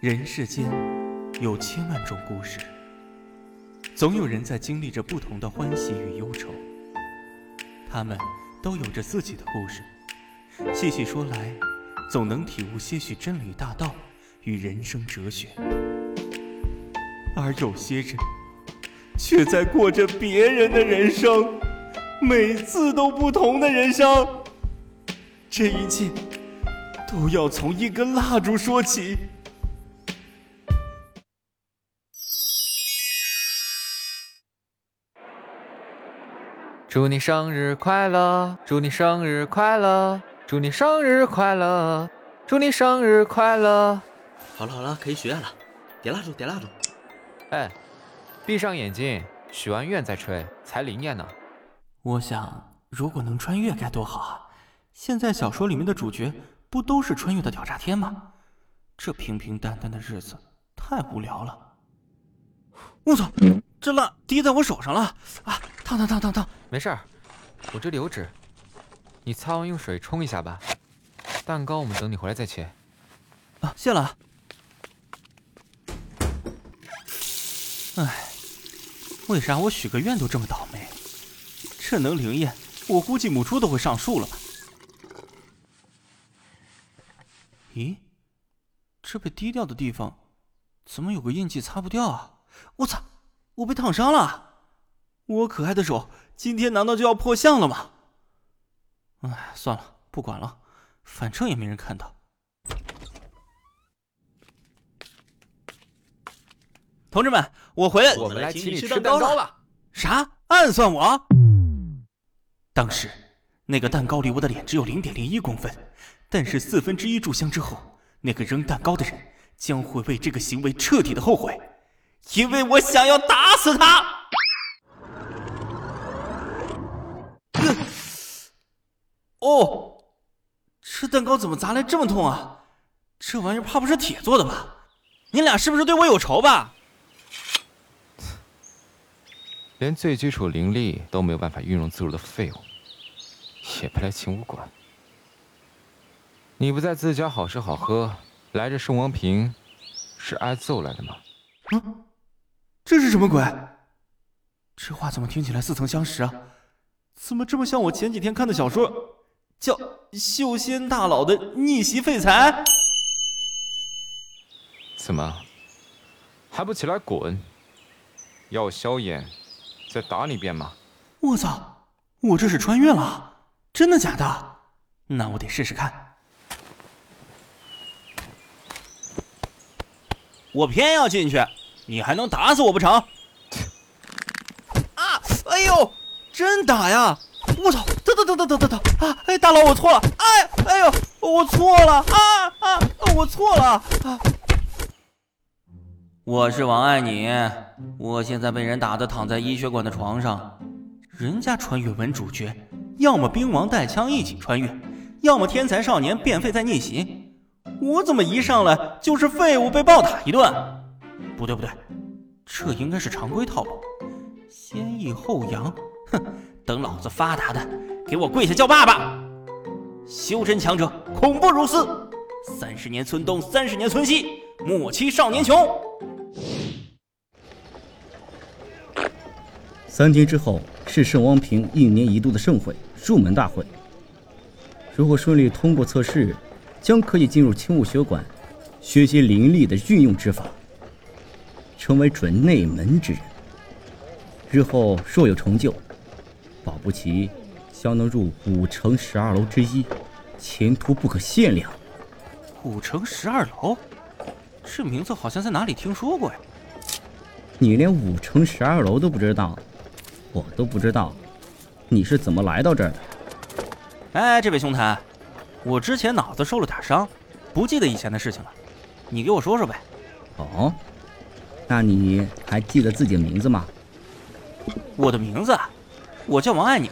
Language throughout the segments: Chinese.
人世间有千万种故事，总有人在经历着不同的欢喜与忧愁。他们都有着自己的故事，细细说来，总能体悟些许真理大道与人生哲学。而有些人，却在过着别人的人生，每次都不同的人生。这一切，都要从一根蜡烛说起。祝你生日快乐！祝你生日快乐！祝你生日快乐！祝你生日快乐！好了好了，可以许愿了，点蜡烛点蜡烛。哎，闭上眼睛，许完愿再吹，才灵验呢。我想，如果能穿越该多好啊！现在小说里面的主角不都是穿越的屌炸天吗？这平平淡淡的日子太无聊了。我操，这蜡滴在我手上了啊！烫烫烫烫烫！没事儿，我这里有纸，你擦完用水冲一下吧。蛋糕我们等你回来再切。啊，谢了。哎，为啥我许个愿都这么倒霉？这能灵验，我估计母猪都会上树了吧？咦，这被滴掉的地方，怎么有个印记擦不掉啊？我操，我被烫伤了！我可爱的手，今天难道就要破相了吗？哎，算了，不管了，反正也没人看到。同志们，我回来，我们来请你吃蛋糕了。啥？暗算我？当时那个蛋糕离我的脸只有零点零一公分，但是四分之一炷香之后，那个扔蛋糕的人将会为这个行为彻底的后悔，因为我想要打死他。哦，这蛋糕怎么砸来这么痛啊？这玩意儿怕不是铁做的吧？你俩是不是对我有仇吧？连最基础灵力都没有办法运用自如的废物，也配来请我管？你不在自家好吃好喝，来这圣王坪，是挨揍来的吗？嗯，这是什么鬼？这话怎么听起来似曾相识啊？怎么这么像我前几天看的小说？叫修仙大佬的逆袭废材，怎么还不起来滚？要我萧炎再打你一遍吗？我操！我这是穿越了，真的假的？那我得试试看。我偏要进去，你还能打死我不成？啊！哎呦，真打呀！我操！等等等等等等等啊！哎，大佬，我错了！哎，哎呦，我错了！啊啊！我错了！啊！我是王爱你，我现在被人打的躺在医学馆的床上。人家穿越文主角，要么兵王带枪一起穿越，要么天才少年变废再逆袭。我怎么一上来就是废物被暴打一顿？不对不对，这应该是常规套路，先抑后扬。哼！等老子发达的，给我跪下叫爸爸！修真强者恐怖如斯，三十年村东，三十年村西，莫欺少年穷。三天之后是圣王平一年一度的盛会——入门大会。如果顺利通过测试，将可以进入青雾学馆，学习灵力的运用之法，成为准内门之人。日后若有成就，保不齐，将能入五城十二楼之一，前途不可限量。五城十二楼，这名字好像在哪里听说过呀？你连五城十二楼都不知道，我都不知道，你是怎么来到这儿的？哎，这位兄台，我之前脑子受了点伤，不记得以前的事情了，你给我说说呗。哦，那你还记得自己的名字吗？我的名字。我叫王爱你。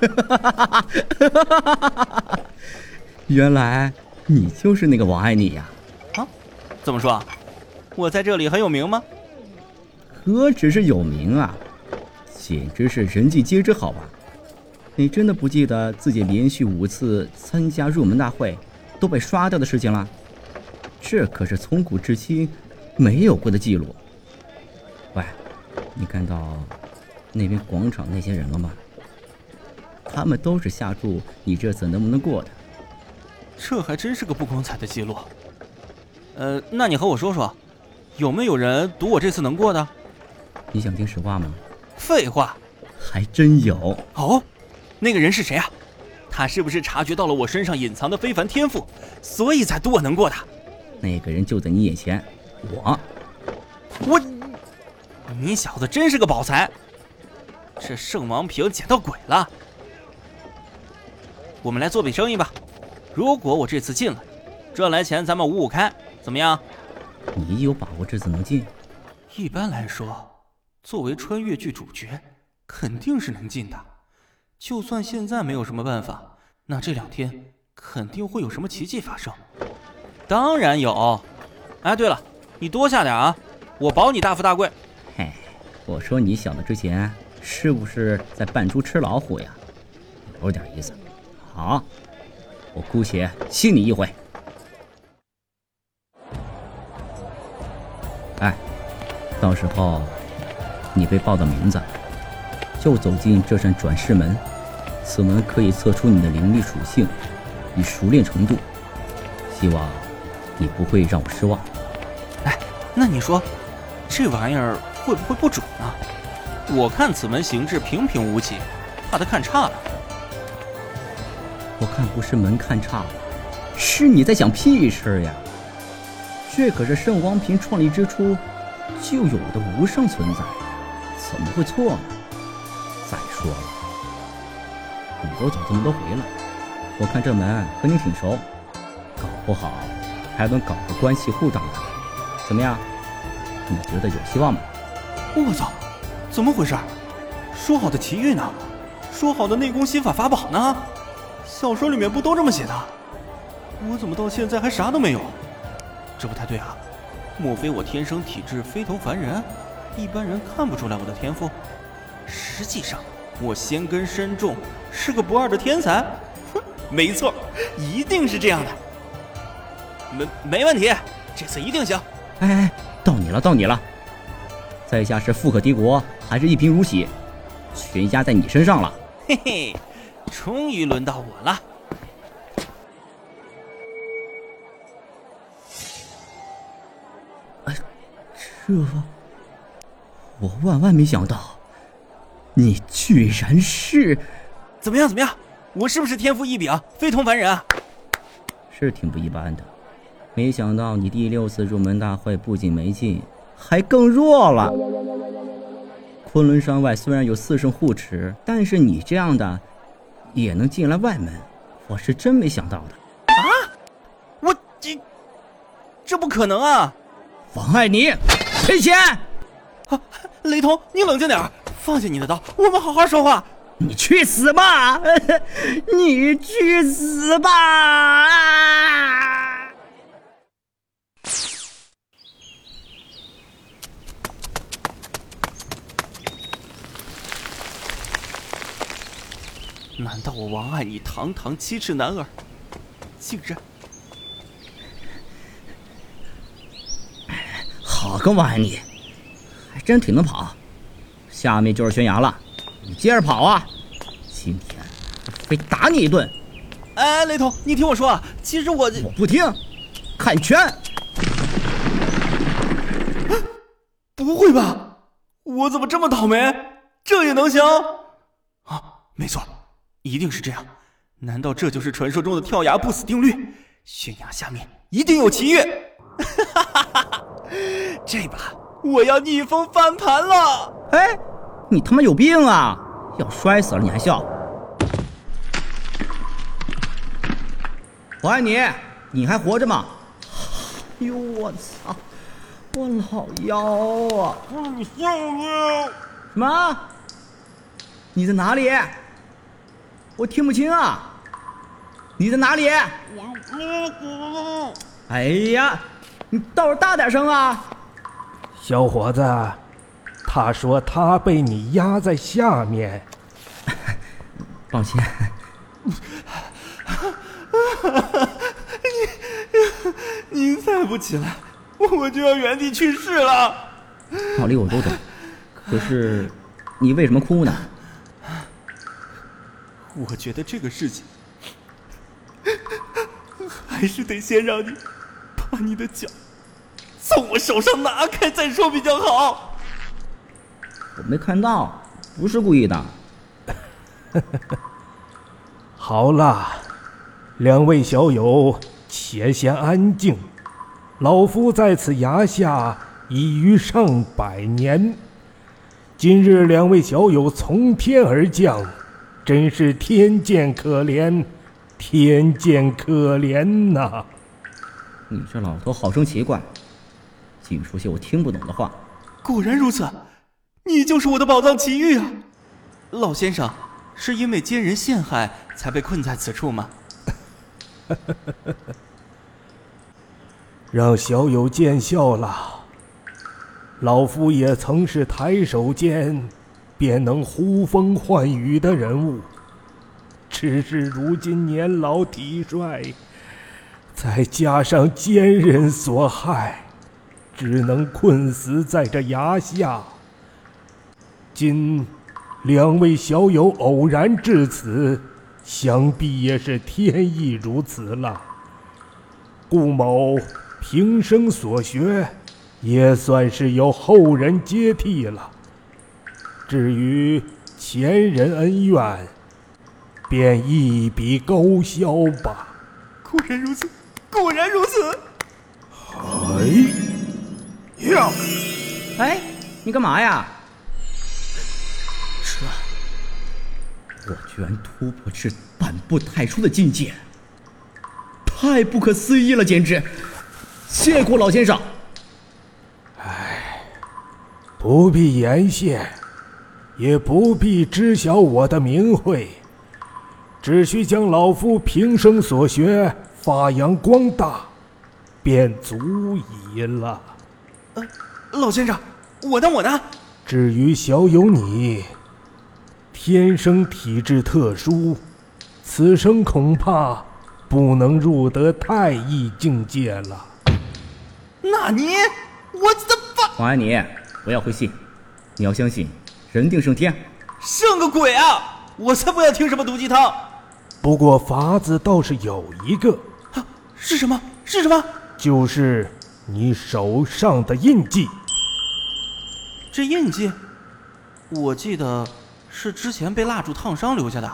原来你就是那个王爱你呀！啊？怎么说？我在这里很有名吗？何止是有名啊，简直是人尽皆知，好吧？你真的不记得自己连续五次参加入门大会都被刷掉的事情了？这可是从古至今没有过的记录。喂，你看到那边广场那些人了吗？他们都是下注你这次能不能过的。这还真是个不光彩的记录。呃，那你和我说说，有没有人赌我这次能过的？你想听实话吗？废话，还真有。哦，那个人是谁啊？他是不是察觉到了我身上隐藏的非凡天赋，所以才赌我能过的？那个人就在你眼前，我。我，你小子真是个宝才！这圣王瓶捡到鬼了。我们来做笔生意吧。如果我这次进了，赚来钱咱们五五开，怎么样？你有把握这次能进？一般来说，作为穿越剧主角，肯定是能进的。就算现在没有什么办法，那这两天肯定会有什么奇迹发生。当然有。哎，对了，你多下点啊，我保你大富大贵。嘿，我说你小子之前是不是在扮猪吃老虎呀？有点意思。好，我姑且信你一回。哎，到时候你被报的名字，就走进这扇转世门。此门可以测出你的灵力属性与熟练程度。希望你不会让我失望。哎，那你说，这玩意儿会不会不准呢？我看此门形制平平无奇，怕他看差了。我看不是门看差了，是你在想屁事呀！这可是圣王瓶创立之初就有的无上存在，怎么会错呢？再说了。你都走这么多回了，我看这门和你挺熟，搞不好还能搞个关系户长的，怎么样？你觉得有希望吗？我操，怎么回事？说好的奇遇呢？说好的内功心法法宝呢？小说里面不都这么写的？我怎么到现在还啥都没有？这不太对啊！莫非我天生体质非同凡人，一般人看不出来我的天赋？实际上。我仙根深重，是个不二的天才。哼，没错，一定是这样的。没没问题，这次一定行。哎哎，到你了，到你了！在下是富可敌国，还是一贫如洗？全压在你身上了。嘿嘿，终于轮到我了。哎，这我万万没想到。你居然是，怎么样？怎么样？我是不是天赋异禀，非同凡人啊？是挺不一般的。没想到你第六次入门大会不仅没进，还更弱了。昆仑山外虽然有四圣护持，但是你这样的也能进来外门，我是真没想到的。啊！我这这不可能啊！妨碍你，赔钱！啊，雷同，你冷静点。放下你的刀，我们好好说话。你去死吧！你去死吧！难道我王爱你堂堂七尺男儿，竟然……好个王爱你，还真挺能跑。下面就是悬崖了，你接着跑啊！今天非打你一顿！哎，雷同，你听我说啊，其实我……我不听，看拳！不会吧？我怎么这么倒霉？这也能行？啊，没错，一定是这样。难道这就是传说中的跳崖不死定律？悬崖下面一定有奇遇！哈哈哈哈这把我要逆风翻盘了！哎。你他妈有病啊！要摔死了你还笑？我爱你，你还活着吗？哎呦我操！我老腰啊！你什么？你在哪里？我听不清啊！你在哪里？哎呀，你倒是大点声啊！小伙子。他说他被你压在下面，抱歉。你你再不起来，我就要原地去世了。道理我都懂，可是你为什么哭呢？我觉得这个事情 还是得先让你把你的脚从我手上拿开再说比较好。我没看到，不是故意的。好了，两位小友，且先安静。老夫在此崖下已逾上百年，今日两位小友从天而降，真是天见可怜，天见可怜呐！你这老头好生奇怪，净说些我听不懂的话。果然如此，你就是我的宝藏奇遇啊！老先生，是因为奸人陷害才被困在此处吗？让小友见笑了。老夫也曾是抬手间便能呼风唤雨的人物，只是如今年老体衰，再加上奸人所害，只能困死在这崖下。今两位小友偶然至此，想必也是天意如此了。顾某。平生所学，也算是有后人接替了。至于前人恩怨，便一笔勾销吧。果然如此，果然如此。哎，呀！哎，你干嘛呀？这，我居然突破至半步太初的境界，太不可思议了，简直！谢过老先生。唉，不必言谢，也不必知晓我的名讳，只需将老夫平生所学发扬光大，便足矣了。呃，老先生，我呢？我呢？至于小友你，天生体质特殊，此生恐怕不能入得太乙境界了。那你，我怎么？王安妮，不要灰心，你要相信，人定胜天。胜个鬼啊！我才不要听什么毒鸡汤。不过法子倒是有一个。啊，是什么？是什么？就是你手上的印记。这印记，我记得是之前被蜡烛烫伤留下的。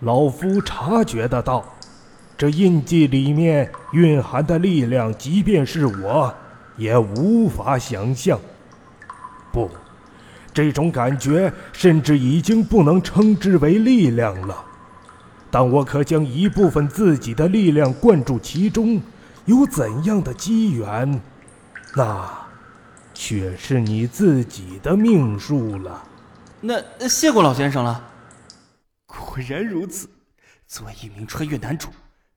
老夫察觉得到，这印记里面蕴含的力量，即便是我。也无法想象，不，这种感觉甚至已经不能称之为力量了。但我可将一部分自己的力量灌注其中，有怎样的机缘，那却是你自己的命数了。那谢过老先生了。果然如此，作为一名穿越男主，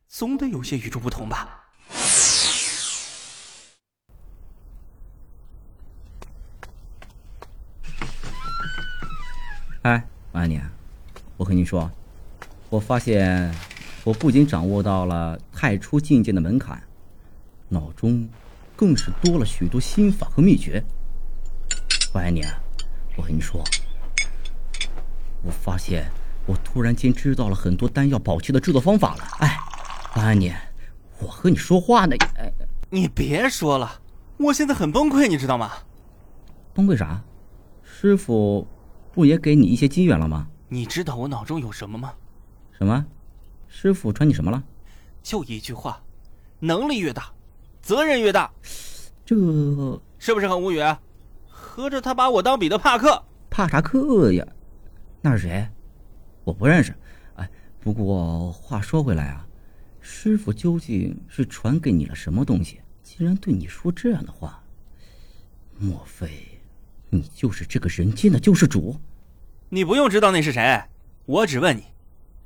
总得有些与众不同吧。哎，王安妮，我和你说，我发现我不仅掌握到了太初境界的门槛，脑中更是多了许多心法和秘诀。王安妮，我和你说，我发现我突然间知道了很多丹药宝器的制作方法了。哎，王安妮，我和你说话呢，哎，你别说了，我现在很崩溃，你知道吗？崩溃啥？师傅。不也给你一些机缘了吗？你知道我脑中有什么吗？什么？师傅传你什么了？就一句话：能力越大，责任越大。这是不是很无语？合着他把我当彼得帕克？帕查克呀？那是谁？我不认识。哎，不过话说回来啊，师傅究竟是传给你了什么东西？竟然对你说这样的话？莫非？你就是这个人间的救世主？你不用知道那是谁，我只问你，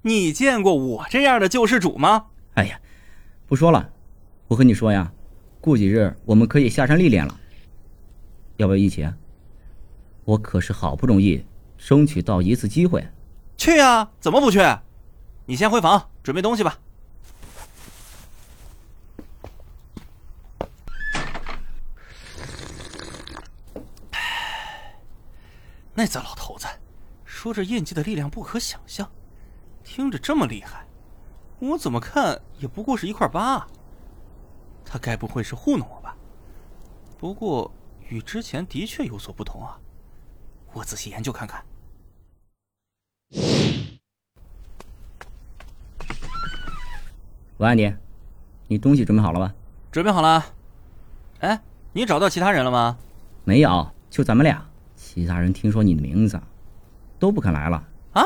你见过我这样的救世主吗？哎呀，不说了，我和你说呀，过几日我们可以下山历练了，要不要一起？我可是好不容易争取到一次机会。去呀，怎么不去？你先回房准备东西吧。那糟老头子说这印记的力量不可想象，听着这么厉害，我怎么看也不过是一块疤。他该不会是糊弄我吧？不过与之前的确有所不同啊，我仔细研究看看。喂，安迪，你东西准备好了吧？准备好了。哎，你找到其他人了吗？没有，就咱们俩。其他人听说你的名字，都不肯来了。啊？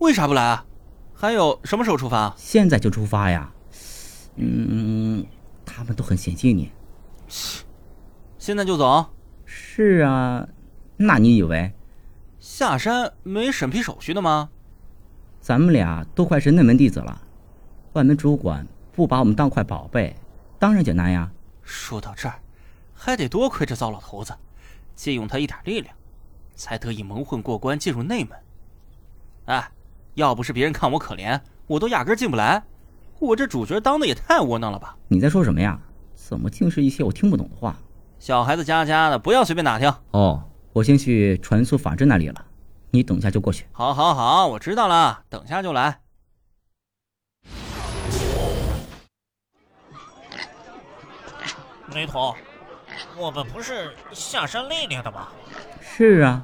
为啥不来啊？还有什么时候出发？现在就出发呀。嗯，他们都很嫌弃你。现在就走？是啊，那你以为下山没审批手续的吗？咱们俩都快是内门弟子了。外门主管不把我们当块宝贝，当然简单呀。说到这儿，还得多亏这糟老头子，借用他一点力量，才得以蒙混过关进入内门。哎，要不是别人看我可怜，我都压根进不来。我这主角当的也太窝囊了吧？你在说什么呀？怎么尽是一些我听不懂的话？小孩子家家的，不要随便打听。哦，我先去传速法阵那里了，你等下就过去。好，好，好，我知道了，等下就来。雷头，我们不是下山历练的吗？是啊，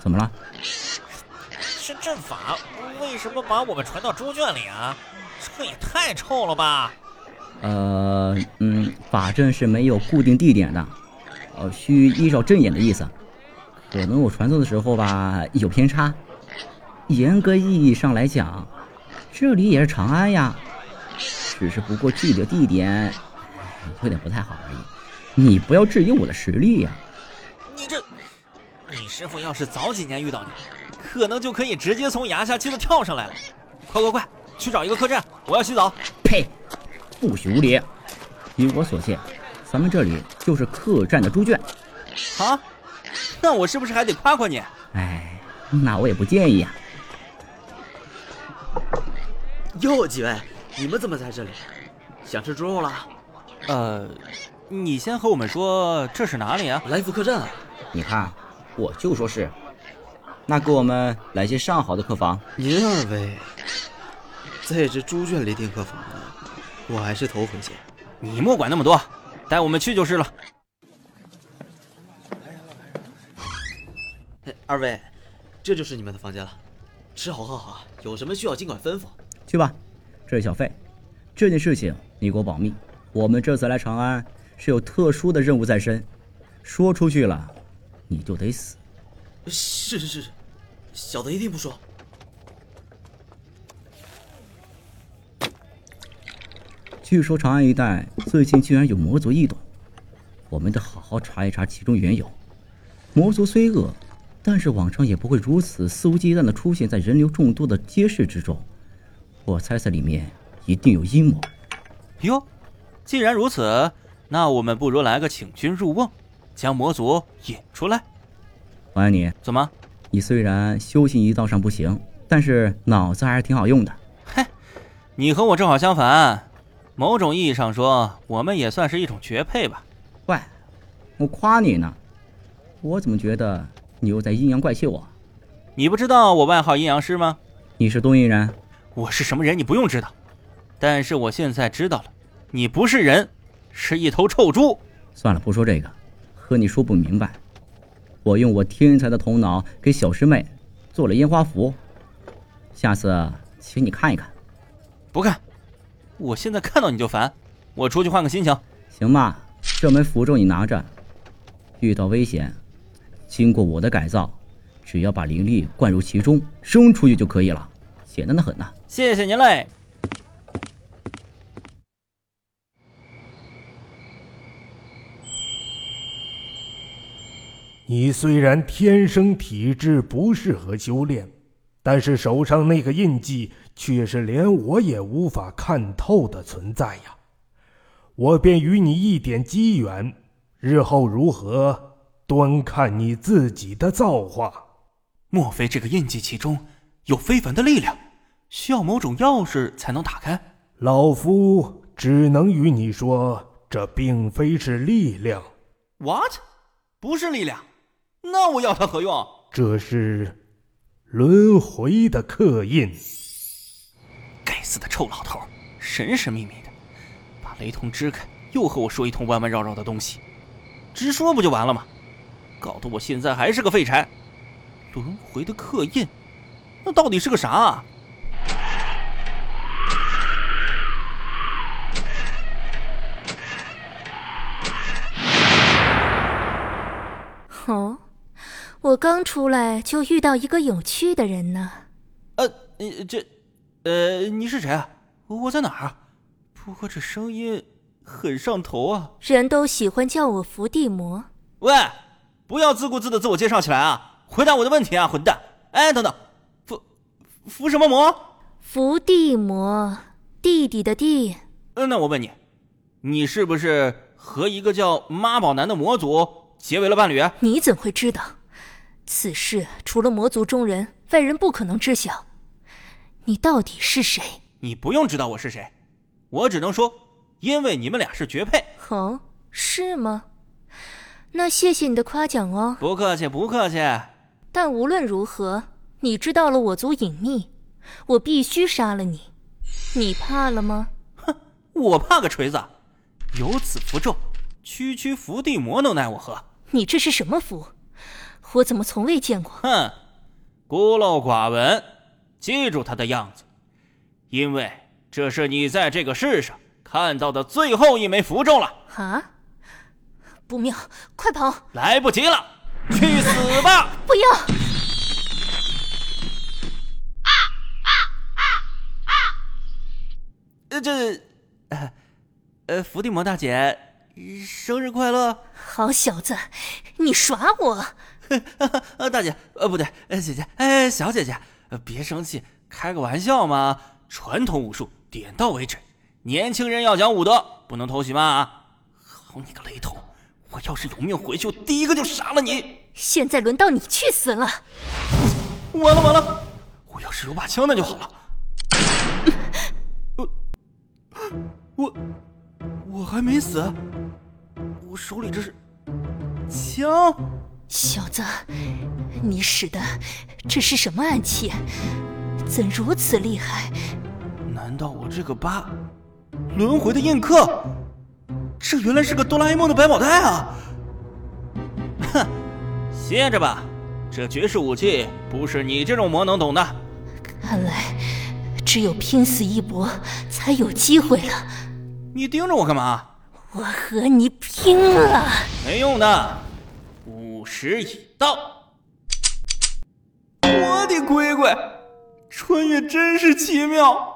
怎么了？是阵法，为什么把我们传到猪圈里啊？这也太臭了吧！呃，嗯，法阵是没有固定地点的，呃，需依照阵眼的意思。可能我传送的时候吧有偏差。严格意义上来讲，这里也是长安呀，只是不过距离地点有点不太好而已。你不要质疑我的实力呀！你这，你师傅要是早几年遇到你，可能就可以直接从崖下梯子跳上来了。快快快，去找一个客栈，我要洗澡。呸！不许无礼！依我所见，咱们这里就是客栈的猪圈。啊？那我是不是还得夸夸你？哎，那我也不介意呀。哟，几位，你们怎么在这里？想吃猪肉了？呃，你先和我们说这是哪里啊？来福客栈啊！你看，我就说是。那给我们来些上好的客房。您二位在这猪圈里订客房，我还是头回见。你莫管那么多，带我们去就是了。二位，这就是你们的房间了，吃好喝好，有什么需要尽管吩咐。去吧，这是小费。这件事情你给我保密。我们这次来长安是有特殊的任务在身，说出去了，你就得死。是是是，小的一定不说。据说长安一带最近居然有魔族异动，我们得好好查一查其中缘由。魔族虽恶，但是往常也不会如此肆无忌惮的出现在人流众多的街市之中。我猜测里面一定有阴谋。哟，既然如此，那我们不如来个请君入瓮，将魔族引出来。王安妮，怎么？你虽然修行一道上不行，但是脑子还是挺好用的。嘿，你和我正好相反。某种意义上说，我们也算是一种绝配吧。喂，我夸你呢，我怎么觉得你又在阴阳怪气我？你不知道我外号阴阳师吗？你是东瀛人，我是什么人你不用知道，但是我现在知道了，你不是人，是一头臭猪。算了，不说这个，和你说不明白。我用我天才的头脑给小师妹做了烟花符，下次请你看一看。不看。我现在看到你就烦，我出去换个心情，行吧？这枚符咒你拿着，遇到危险，经过我的改造，只要把灵力灌入其中，扔出去就可以了，简单的很呐。谢谢您嘞。你虽然天生体质不适合修炼，但是手上那个印记。却是连我也无法看透的存在呀！我便与你一点机缘，日后如何，端看你自己的造化。莫非这个印记其中有非凡的力量，需要某种钥匙才能打开？老夫只能与你说，这并非是力量。What？不是力量？那我要它何用？这是轮回的刻印。该死的臭老头，神神秘秘的，把雷同支开，又和我说一通弯弯绕绕的东西，直说不就完了吗？搞得我现在还是个废柴。轮回的刻印，那到底是个啥啊？哦，我刚出来就遇到一个有趣的人呢。呃，这，呃，你是谁啊？我在哪儿啊？不过这声音很上头啊。人都喜欢叫我伏地魔。喂，不要自顾自的自我介绍起来啊！回答我的问题啊，混蛋！哎，等等，伏伏什么魔？伏地魔，弟弟的弟。嗯，那我问你，你是不是和一个叫妈宝男的魔族？结为了伴侣？你怎会知道？此事除了魔族中人，外人不可能知晓。你到底是谁？你不用知道我是谁，我只能说，因为你们俩是绝配。哦，是吗？那谢谢你的夸奖哦。不客气，不客气。但无论如何，你知道了我族隐秘，我必须杀了你。你怕了吗？哼，我怕个锤子！有此符咒。区区伏地魔能奈我何？你这是什么符？我怎么从未见过？哼，孤陋寡闻。记住他的样子，因为这是你在这个世上看到的最后一枚符咒了。啊！不妙，快跑！来不及了，去死吧！不要！啊啊啊啊！呃，这，呃，伏地魔大姐。生日快乐！好小子，你耍我！大姐，呃，不对，姐姐，哎，小姐姐，别生气，开个玩笑嘛。传统武术，点到为止。年轻人要讲武德，不能偷袭嘛。好你个雷同，我要是有命回去，我第一个就杀了你。现在轮到你去死了！完了完了，我要是有把枪那就好了。我我我还没死。我手里这是枪，小子，你使的这是什么暗器？怎如此厉害？难道我这个疤，轮回的印刻？这原来是个哆啦 A 梦的百宝袋啊！哼，歇着吧，这绝世武器不是你这种魔能懂的。看来只有拼死一搏才有机会了。你盯着我干嘛？我和你拼了！没用的，午时已到。我的乖乖，穿越真是奇妙。